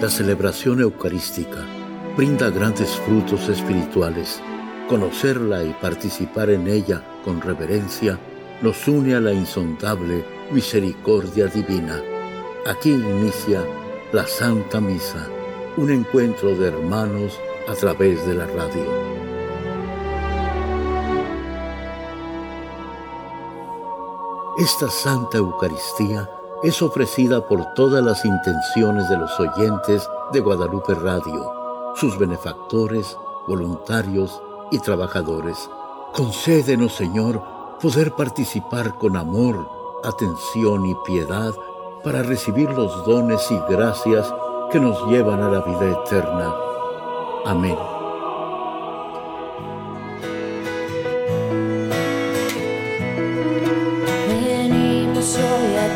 La celebración eucarística brinda grandes frutos espirituales. Conocerla y participar en ella con reverencia nos une a la insondable misericordia divina. Aquí inicia la Santa Misa, un encuentro de hermanos a través de la radio. Esta Santa Eucaristía es ofrecida por todas las intenciones de los oyentes de Guadalupe Radio, sus benefactores, voluntarios y trabajadores. Concédenos, Señor, poder participar con amor, atención y piedad para recibir los dones y gracias que nos llevan a la vida eterna. Amén.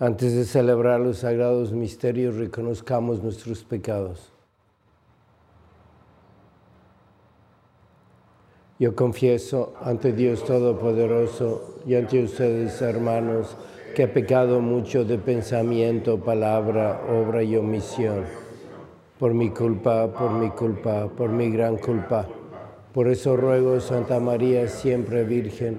Antes de celebrar los sagrados misterios, reconozcamos nuestros pecados. Yo confieso ante Dios Todopoderoso y ante ustedes, hermanos, que he pecado mucho de pensamiento, palabra, obra y omisión por mi culpa, por mi culpa, por mi gran culpa. Por eso ruego, Santa María, siempre Virgen,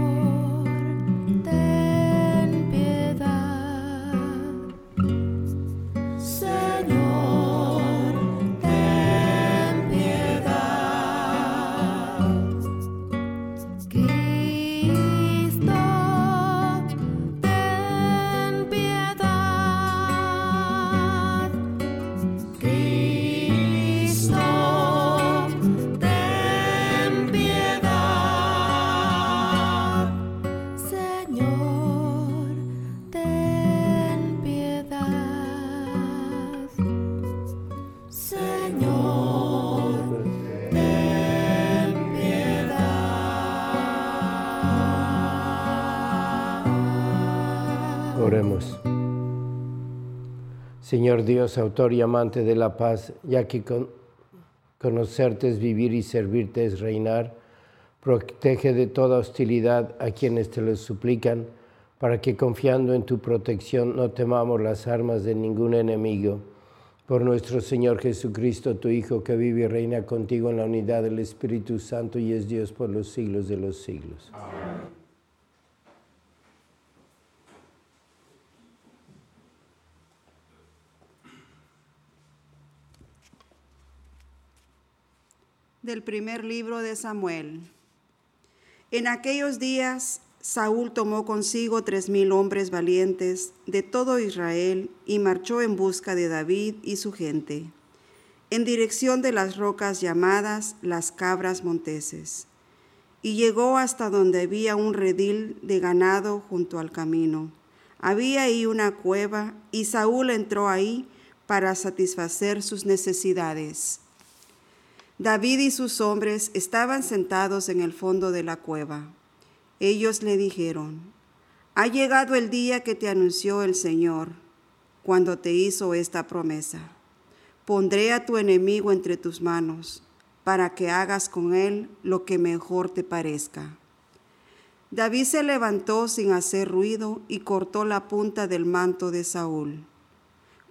Señor Dios, autor y amante de la paz, ya que conocerte es vivir y servirte es reinar, protege de toda hostilidad a quienes te lo suplican, para que confiando en tu protección no temamos las armas de ningún enemigo. Por nuestro Señor Jesucristo, tu Hijo, que vive y reina contigo en la unidad del Espíritu Santo y es Dios por los siglos de los siglos. Amén. Del primer libro de Samuel. En aquellos días Saúl tomó consigo tres mil hombres valientes de todo Israel y marchó en busca de David y su gente, en dirección de las rocas llamadas las cabras monteses, y llegó hasta donde había un redil de ganado junto al camino. Había ahí una cueva y Saúl entró ahí para satisfacer sus necesidades. David y sus hombres estaban sentados en el fondo de la cueva. Ellos le dijeron, ha llegado el día que te anunció el Señor cuando te hizo esta promesa. Pondré a tu enemigo entre tus manos para que hagas con él lo que mejor te parezca. David se levantó sin hacer ruido y cortó la punta del manto de Saúl.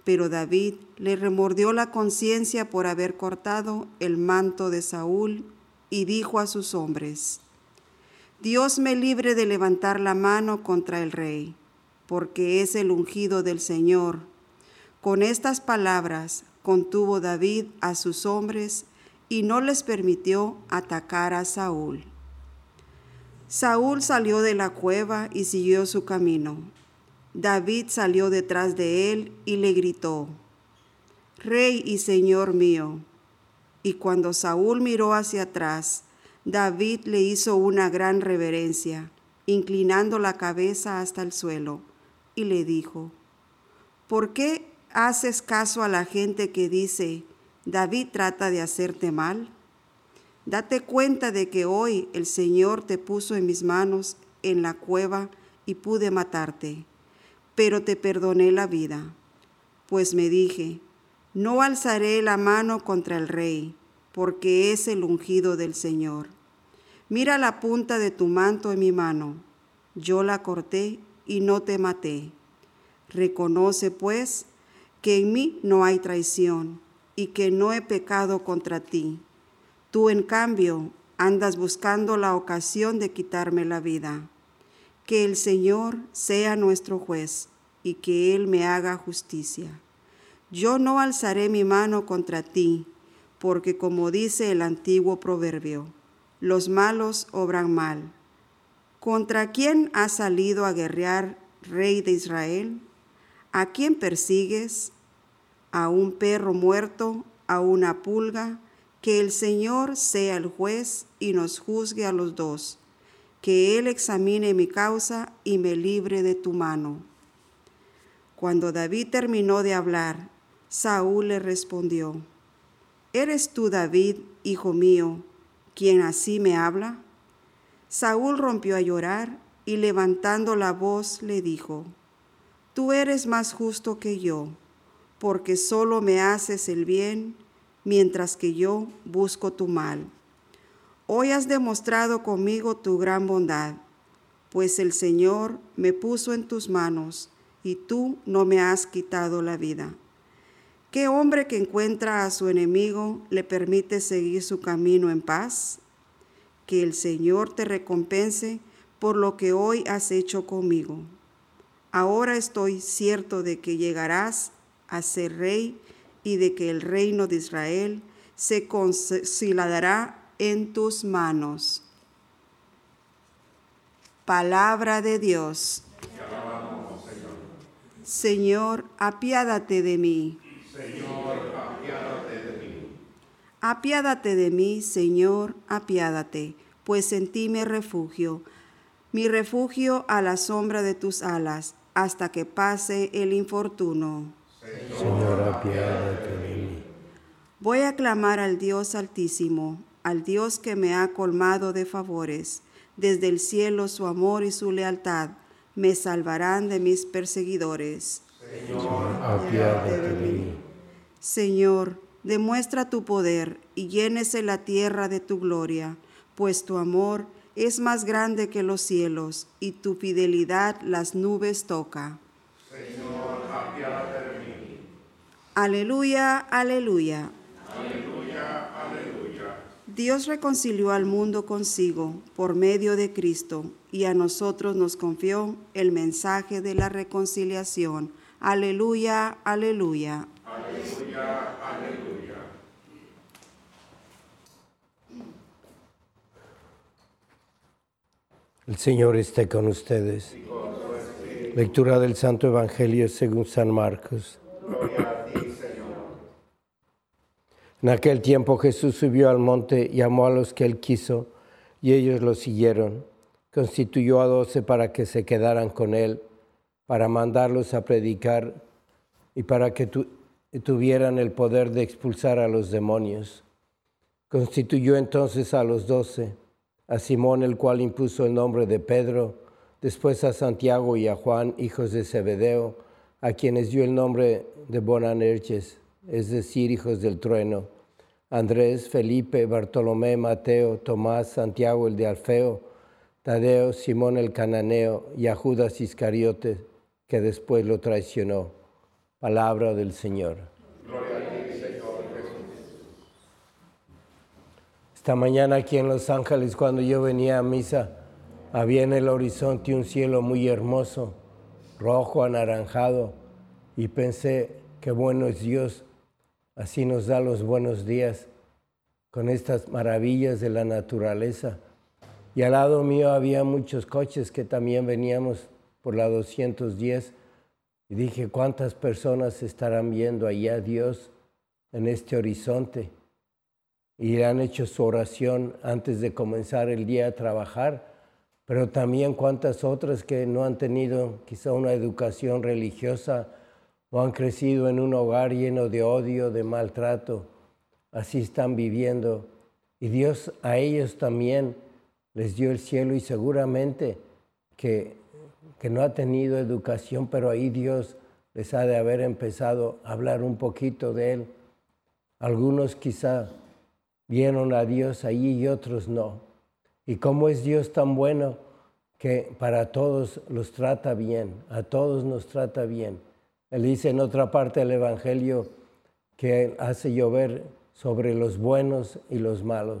Pero David le remordió la conciencia por haber cortado el manto de Saúl y dijo a sus hombres, Dios me libre de levantar la mano contra el rey, porque es el ungido del Señor. Con estas palabras contuvo David a sus hombres y no les permitió atacar a Saúl. Saúl salió de la cueva y siguió su camino David salió detrás de él y le gritó, Rey y Señor mío. Y cuando Saúl miró hacia atrás, David le hizo una gran reverencia, inclinando la cabeza hasta el suelo, y le dijo, ¿por qué haces caso a la gente que dice, David trata de hacerte mal? Date cuenta de que hoy el Señor te puso en mis manos en la cueva y pude matarte, pero te perdoné la vida, pues me dije, no alzaré la mano contra el rey, porque es el ungido del Señor. Mira la punta de tu manto en mi mano. Yo la corté y no te maté. Reconoce, pues, que en mí no hay traición y que no he pecado contra ti. Tú, en cambio, andas buscando la ocasión de quitarme la vida. Que el Señor sea nuestro juez y que Él me haga justicia. Yo no alzaré mi mano contra ti, porque como dice el antiguo proverbio, los malos obran mal. ¿Contra quién has salido a guerrear, rey de Israel? ¿A quién persigues? ¿A un perro muerto? ¿A una pulga? Que el Señor sea el juez y nos juzgue a los dos. Que Él examine mi causa y me libre de tu mano. Cuando David terminó de hablar, Saúl le respondió, ¿Eres tú David, hijo mío, quien así me habla? Saúl rompió a llorar y levantando la voz le dijo, Tú eres más justo que yo, porque solo me haces el bien, mientras que yo busco tu mal. Hoy has demostrado conmigo tu gran bondad, pues el Señor me puso en tus manos y tú no me has quitado la vida. ¿Qué hombre que encuentra a su enemigo le permite seguir su camino en paz? Que el Señor te recompense por lo que hoy has hecho conmigo. Ahora estoy cierto de que llegarás a ser rey y de que el reino de Israel se consolidará en tus manos. Palabra de Dios. Señor, apiádate de mí. Señor, apiádate de mí. Apiádate de mí, Señor, apiádate, pues en ti me refugio, mi refugio a la sombra de tus alas, hasta que pase el infortuno. Señor, apiádate de mí. Voy a clamar al Dios altísimo, al Dios que me ha colmado de favores. Desde el cielo su amor y su lealtad me salvarán de mis perseguidores. Señor, apiádate de mí. Señor, demuestra tu poder y llénese la tierra de tu gloria, pues tu amor es más grande que los cielos y tu fidelidad las nubes toca. Señor, apiádate de mí. Aleluya, aleluya. Aleluya, aleluya. Dios reconcilió al mundo consigo por medio de Cristo y a nosotros nos confió el mensaje de la reconciliación. Aleluya, aleluya. Aleluya, aleluya. El Señor esté con ustedes. Lectura del Santo Evangelio según San Marcos. En aquel tiempo Jesús subió al monte, llamó a los que él quiso, y ellos lo siguieron. Constituyó a doce para que se quedaran con él, para mandarlos a predicar y para que tuvieran el poder de expulsar a los demonios. Constituyó entonces a los doce, a Simón el cual impuso el nombre de Pedro, después a Santiago y a Juan, hijos de Zebedeo, a quienes dio el nombre de Bonanerges, es decir, hijos del trueno, Andrés, Felipe, Bartolomé, Mateo, Tomás, Santiago el de Alfeo, Tadeo, Simón el cananeo y a Judas Iscariote, que después lo traicionó. Palabra del Señor. Gloria a ti, Señor Jesús. Esta mañana aquí en Los Ángeles, cuando yo venía a misa, había en el horizonte un cielo muy hermoso, rojo, anaranjado, y pensé, qué bueno es Dios, así nos da los buenos días con estas maravillas de la naturaleza. Y al lado mío había muchos coches que también veníamos por la 210 y dije, ¿cuántas personas estarán viendo allá Dios en este horizonte y han hecho su oración antes de comenzar el día a trabajar, pero también cuántas otras que no han tenido quizá una educación religiosa o han crecido en un hogar lleno de odio, de maltrato, así están viviendo. Y Dios a ellos también les dio el cielo y seguramente que, que no ha tenido educación, pero ahí Dios les ha de haber empezado a hablar un poquito de Él. Algunos quizá vieron a Dios allí y otros no. Y cómo es Dios tan bueno que para todos los trata bien, a todos nos trata bien. Él dice en otra parte del Evangelio que hace llover sobre los buenos y los malos.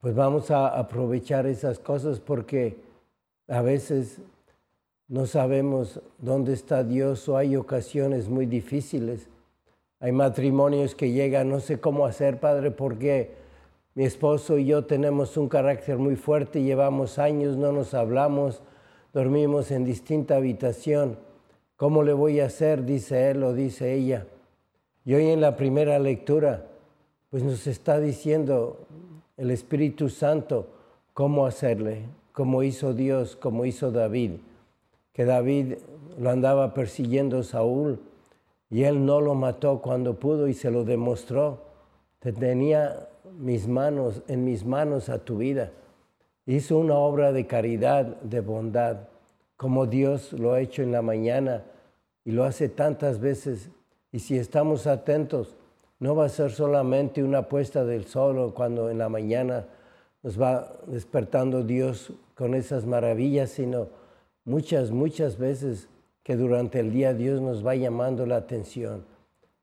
Pues vamos a aprovechar esas cosas porque a veces no sabemos dónde está Dios o hay ocasiones muy difíciles. Hay matrimonios que llegan, no sé cómo hacer, Padre, porque mi esposo y yo tenemos un carácter muy fuerte, llevamos años, no nos hablamos, dormimos en distinta habitación. ¿Cómo le voy a hacer? Dice él o dice ella. Y hoy en la primera lectura, pues nos está diciendo el Espíritu Santo cómo hacerle, como hizo Dios, como hizo David que David lo andaba persiguiendo Saúl y él no lo mató cuando pudo y se lo demostró. Te tenía mis manos, en mis manos a tu vida. Hizo una obra de caridad, de bondad, como Dios lo ha hecho en la mañana y lo hace tantas veces. Y si estamos atentos, no va a ser solamente una puesta del sol cuando en la mañana nos va despertando Dios con esas maravillas, sino muchas, muchas veces que durante el día Dios nos va llamando la atención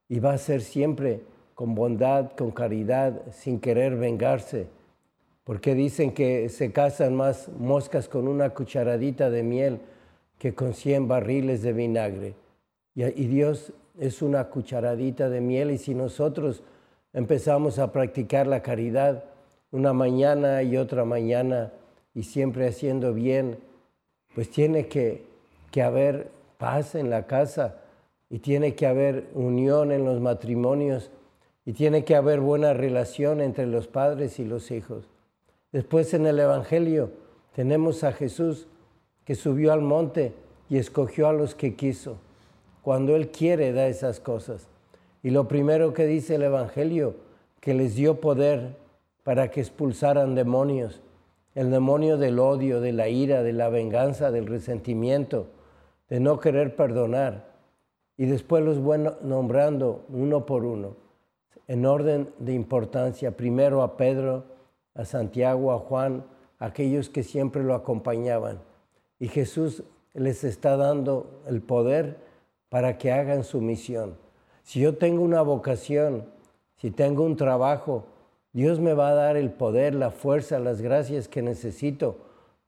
y va a ser siempre con bondad, con caridad, sin querer vengarse, porque dicen que se casan más moscas con una cucharadita de miel que con cien barriles de vinagre. Y Dios es una cucharadita de miel y si nosotros empezamos a practicar la caridad una mañana y otra mañana y siempre haciendo bien, pues tiene que, haber paz en la casa y tiene que haber unión en los matrimonios y tiene que haber buena relación entre los padres y los hijos. Después en el Evangelio tenemos a Jesús que subió al monte y escogió a los que quiso. Cuando Él quiere da esas cosas. Y lo primero que dice el Evangelio, que les dio poder para que expulsaran demonios el demonio del odio, de la ira, de la venganza, del resentimiento, de no querer perdonar. Y después los bueno nombrando uno por uno, en orden de importancia, primero a Pedro, a Santiago, a Juan, aquellos que siempre lo acompañaban. Y Jesús les está dando el poder para que hagan su misión. Si yo tengo una vocación, si tengo un trabajo, Dios me va a dar el poder, la fuerza, las gracias que necesito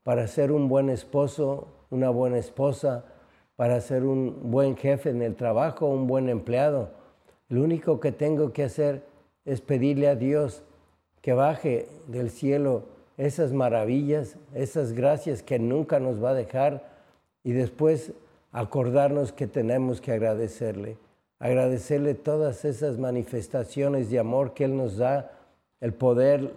para ser un buen esposo, una buena esposa, para ser un buen jefe en el trabajo, un buen empleado. Lo único que tengo que hacer es pedirle a Dios que baje del cielo esas maravillas, esas gracias que nunca nos va a dejar y después acordarnos que tenemos que agradecerle, agradecerle todas esas manifestaciones de amor que Él nos da el poder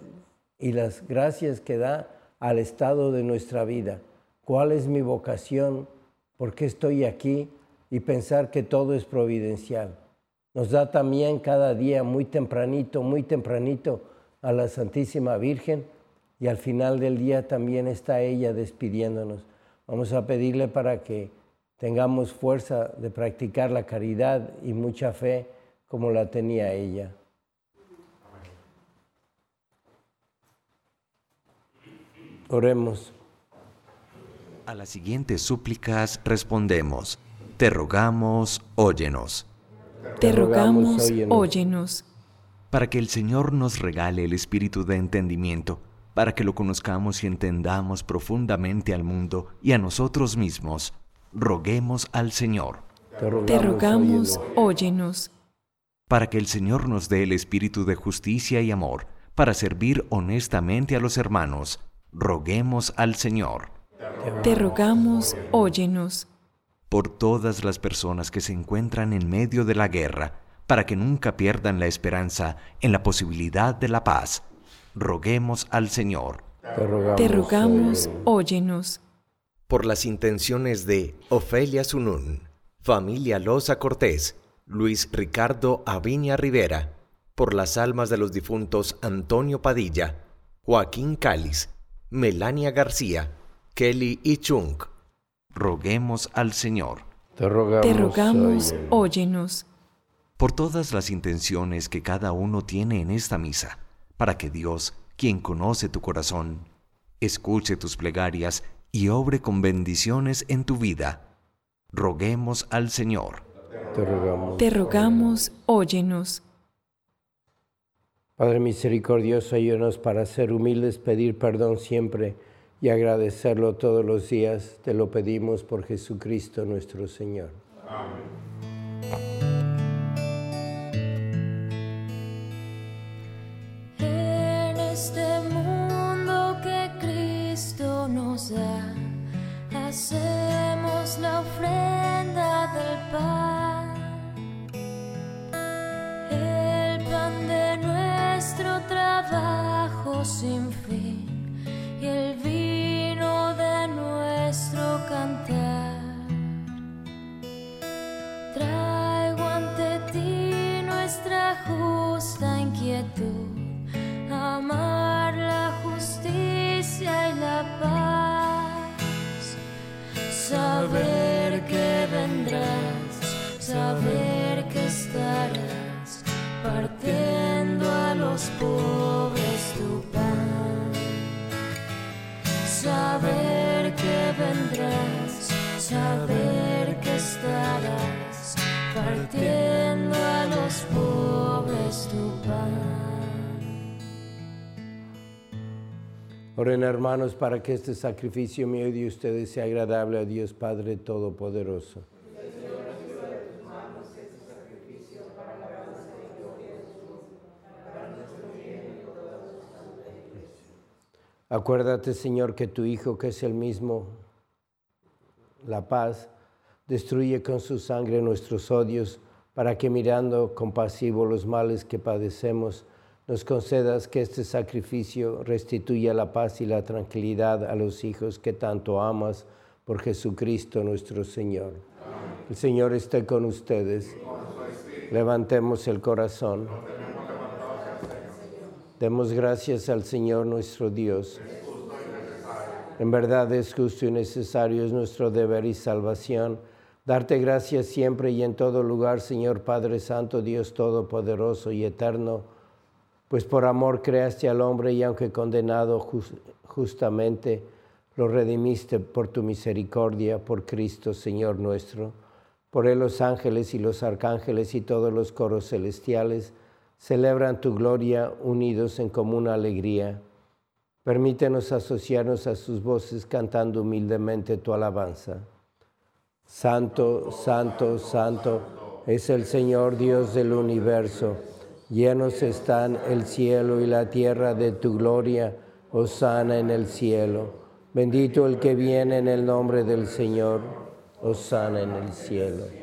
y las gracias que da al estado de nuestra vida. ¿Cuál es mi vocación? ¿Por qué estoy aquí? Y pensar que todo es providencial. Nos da también cada día muy tempranito, muy tempranito a la Santísima Virgen y al final del día también está ella despidiéndonos. Vamos a pedirle para que tengamos fuerza de practicar la caridad y mucha fe como la tenía ella. Oremos. A las siguientes súplicas respondemos, te rogamos, óyenos. Te rogamos, óyenos. Para que el Señor nos regale el espíritu de entendimiento, para que lo conozcamos y entendamos profundamente al mundo y a nosotros mismos, roguemos al Señor. Te rogamos, óyenos. Para que el Señor nos dé el espíritu de justicia y amor, para servir honestamente a los hermanos, roguemos al Señor. Te rogamos, óyenos. Por todas las personas que se encuentran en medio de la guerra, para que nunca pierdan la esperanza en la posibilidad de la paz. Roguemos al Señor. Te rogamos, óyenos. Por las intenciones de Ofelia Sunún, familia Loza Cortés, Luis Ricardo Aviña Rivera, por las almas de los difuntos Antonio Padilla, Joaquín Cáliz, Melania García, Kelly Ichung. Roguemos al Señor. Te rogamos, óyenos. Por todas las intenciones que cada uno tiene en esta misa, para que Dios, quien conoce tu corazón, escuche tus plegarias y obre con bendiciones en tu vida. Roguemos al Señor. Te rogamos, Te rogamos óyenos. Padre misericordioso, ayúdanos para ser humildes, pedir perdón siempre y agradecerlo todos los días. Te lo pedimos por Jesucristo nuestro Señor. Amén. Hacemos la ofrenda del Padre. sin fin y el vino saber que estarás partiendo a los pobres saber que vendrás, saber que estarás partiendo a los pobres tu pan. Oren hermanos para que este sacrificio mío y de ustedes sea agradable a Dios Padre Todopoderoso. Acuérdate, Señor, que tu Hijo, que es el mismo, la paz, destruye con su sangre nuestros odios, para que mirando compasivo los males que padecemos, nos concedas que este sacrificio restituya la paz y la tranquilidad a los hijos que tanto amas por Jesucristo nuestro Señor. El Señor esté con ustedes. Levantemos el corazón. Demos gracias al Señor nuestro Dios. En verdad es justo y necesario, es nuestro deber y salvación. Darte gracias siempre y en todo lugar, Señor Padre Santo, Dios Todopoderoso y Eterno, pues por amor creaste al hombre y aunque condenado justamente, lo redimiste por tu misericordia, por Cristo, Señor nuestro. Por él los ángeles y los arcángeles y todos los coros celestiales celebran tu gloria unidos en común alegría. Permítenos asociarnos a sus voces cantando humildemente tu alabanza. Santo, santo, santo es el Señor Dios del universo. Llenos están el cielo y la tierra de tu gloria. Osana en el cielo. Bendito el que viene en el nombre del Señor. Osana en el cielo.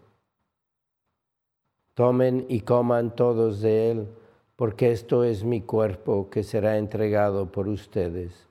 Tomen y coman todos de él, porque esto es mi cuerpo que será entregado por ustedes.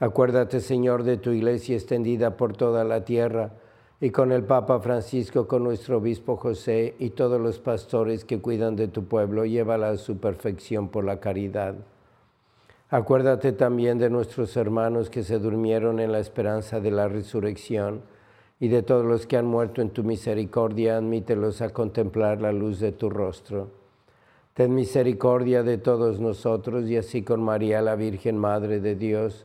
Acuérdate, Señor, de tu iglesia extendida por toda la tierra y con el Papa Francisco, con nuestro obispo José y todos los pastores que cuidan de tu pueblo, llévala a su perfección por la caridad. Acuérdate también de nuestros hermanos que se durmieron en la esperanza de la resurrección y de todos los que han muerto en tu misericordia, admítelos a contemplar la luz de tu rostro. Ten misericordia de todos nosotros y así con María, la Virgen Madre de Dios,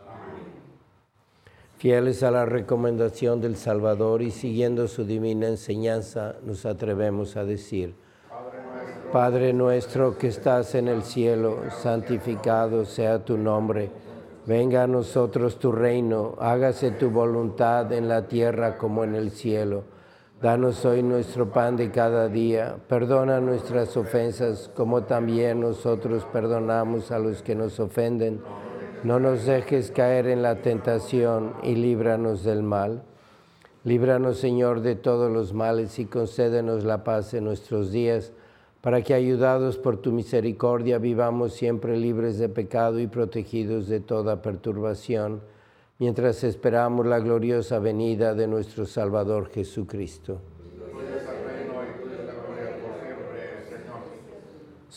Fieles a la recomendación del Salvador y siguiendo su divina enseñanza, nos atrevemos a decir, Padre nuestro que estás en el cielo, santificado sea tu nombre. Venga a nosotros tu reino, hágase tu voluntad en la tierra como en el cielo. Danos hoy nuestro pan de cada día. Perdona nuestras ofensas como también nosotros perdonamos a los que nos ofenden no nos dejes caer en la tentación y líbranos del mal. Líbranos, Señor, de todos los males y concédenos la paz en nuestros días, para que, ayudados por tu misericordia, vivamos siempre libres de pecado y protegidos de toda perturbación, mientras esperamos la gloriosa venida de nuestro Salvador Jesucristo.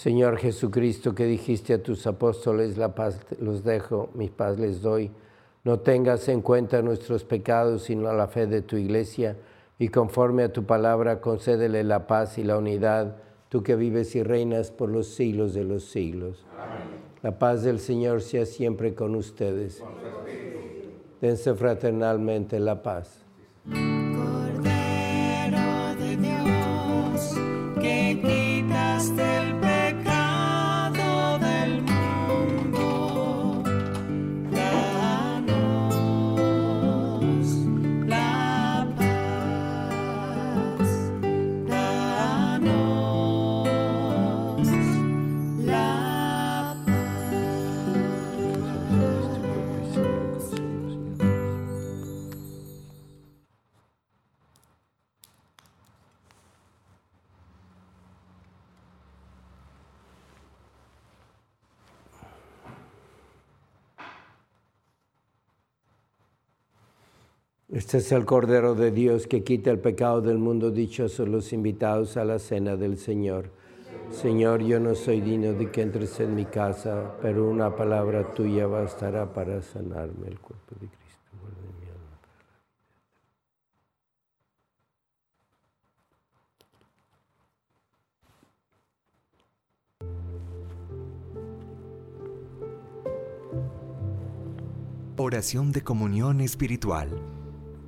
Señor Jesucristo, que dijiste a tus apóstoles, la paz los dejo, mi paz les doy. No tengas en cuenta nuestros pecados, sino la fe de tu iglesia, y conforme a tu palabra, concédele la paz y la unidad, tú que vives y reinas por los siglos de los siglos. La paz del Señor sea siempre con ustedes. Dense fraternalmente la paz. Este es el Cordero de Dios que quita el pecado del mundo. Dichosos los invitados a la cena del Señor. Señor, yo no soy digno de que entres en mi casa, pero una palabra tuya bastará para sanarme el cuerpo de Cristo. Oración de comunión espiritual.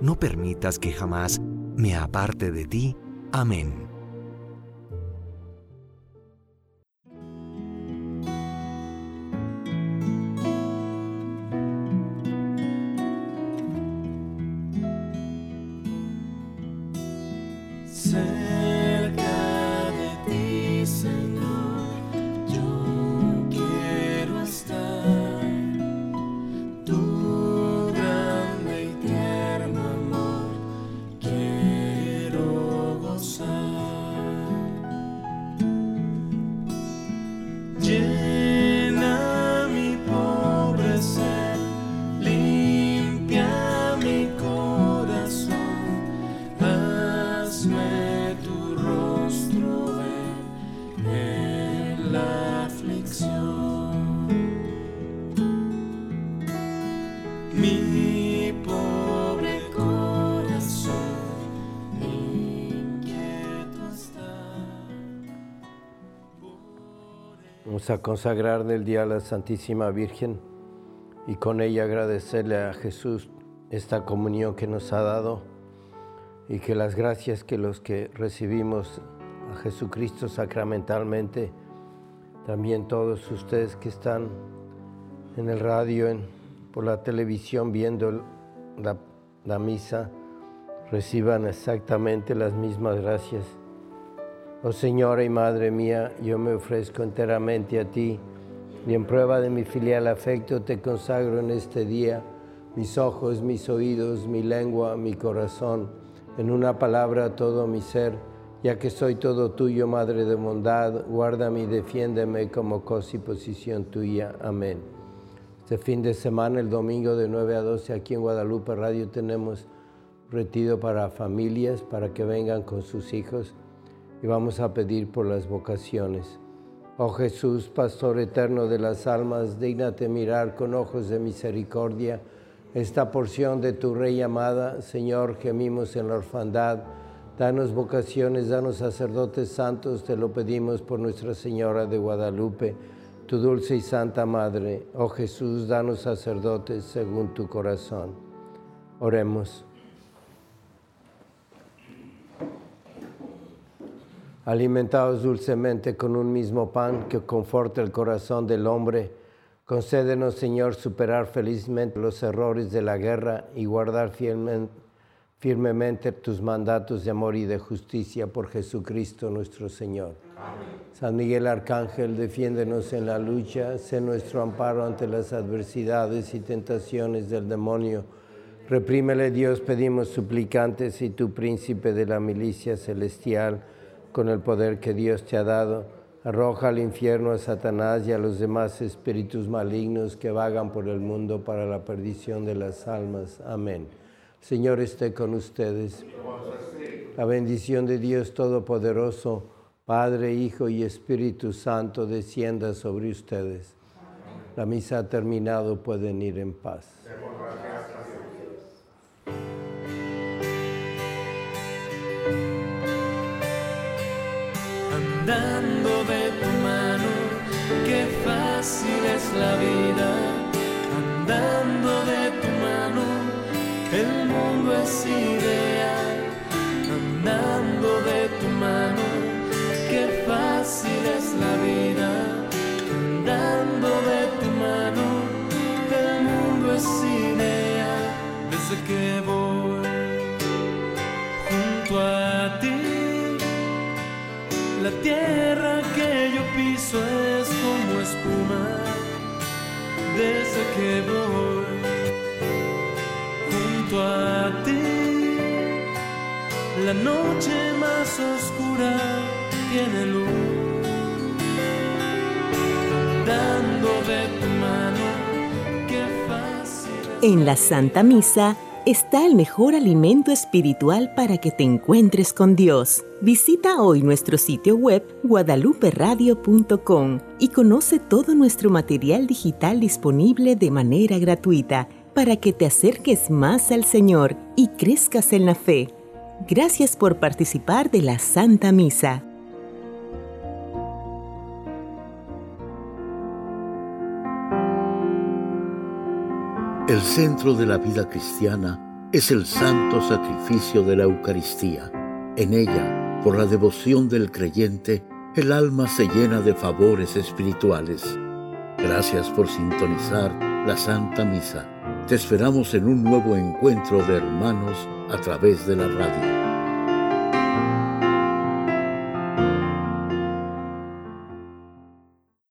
no permitas que jamás me aparte de ti. Amén. A consagrar del día a la Santísima Virgen y con ella agradecerle a Jesús esta comunión que nos ha dado y que las gracias que los que recibimos a Jesucristo sacramentalmente, también todos ustedes que están en el radio, en, por la televisión viendo la, la misa, reciban exactamente las mismas gracias Oh Señora y Madre mía, yo me ofrezco enteramente a ti y en prueba de mi filial afecto te consagro en este día mis ojos, mis oídos, mi lengua, mi corazón, en una palabra todo mi ser, ya que soy todo tuyo, Madre de bondad, guárdame y defiéndeme como cosa y posición tuya. Amén. Este fin de semana, el domingo de 9 a 12, aquí en Guadalupe Radio tenemos retiro para familias, para que vengan con sus hijos y vamos a pedir por las vocaciones. Oh Jesús, Pastor eterno de las almas, dignate mirar con ojos de misericordia esta porción de tu Rey amada. Señor, gemimos en la orfandad. Danos vocaciones, danos sacerdotes santos, te lo pedimos por Nuestra Señora de Guadalupe, tu dulce y santa Madre. Oh Jesús, danos sacerdotes según tu corazón. Oremos. Alimentados dulcemente con un mismo pan que conforta el corazón del hombre, concédenos, Señor, superar felizmente los errores de la guerra y guardar firmemente tus mandatos de amor y de justicia por Jesucristo nuestro Señor. San Miguel Arcángel, defiéndenos en la lucha, sé nuestro amparo ante las adversidades y tentaciones del demonio. Reprímele Dios, pedimos suplicantes, y tu príncipe de la milicia celestial, con el poder que Dios te ha dado, arroja al infierno a Satanás y a los demás espíritus malignos que vagan por el mundo para la perdición de las almas. Amén. Señor esté con ustedes. La bendición de Dios Todopoderoso, Padre, Hijo y Espíritu Santo, descienda sobre ustedes. La misa ha terminado, pueden ir en paz. Andando de tu mano, qué fácil es la vida, andando de tu mano, el mundo es ideal, andando de tu mano, qué fácil es la vida, es como espuma desde que voy junto a ti. La noche más oscura tiene luz, dando de tu mano, qué fácil. En la Santa Misa está el mejor alimento espiritual para que te encuentres con Dios. Visita hoy nuestro sitio web guadaluperadio.com y conoce todo nuestro material digital disponible de manera gratuita para que te acerques más al Señor y crezcas en la fe. Gracias por participar de la Santa Misa. El centro de la vida cristiana es el santo sacrificio de la Eucaristía. En ella, por la devoción del creyente, el alma se llena de favores espirituales. Gracias por sintonizar la Santa Misa. Te esperamos en un nuevo encuentro de hermanos a través de la radio.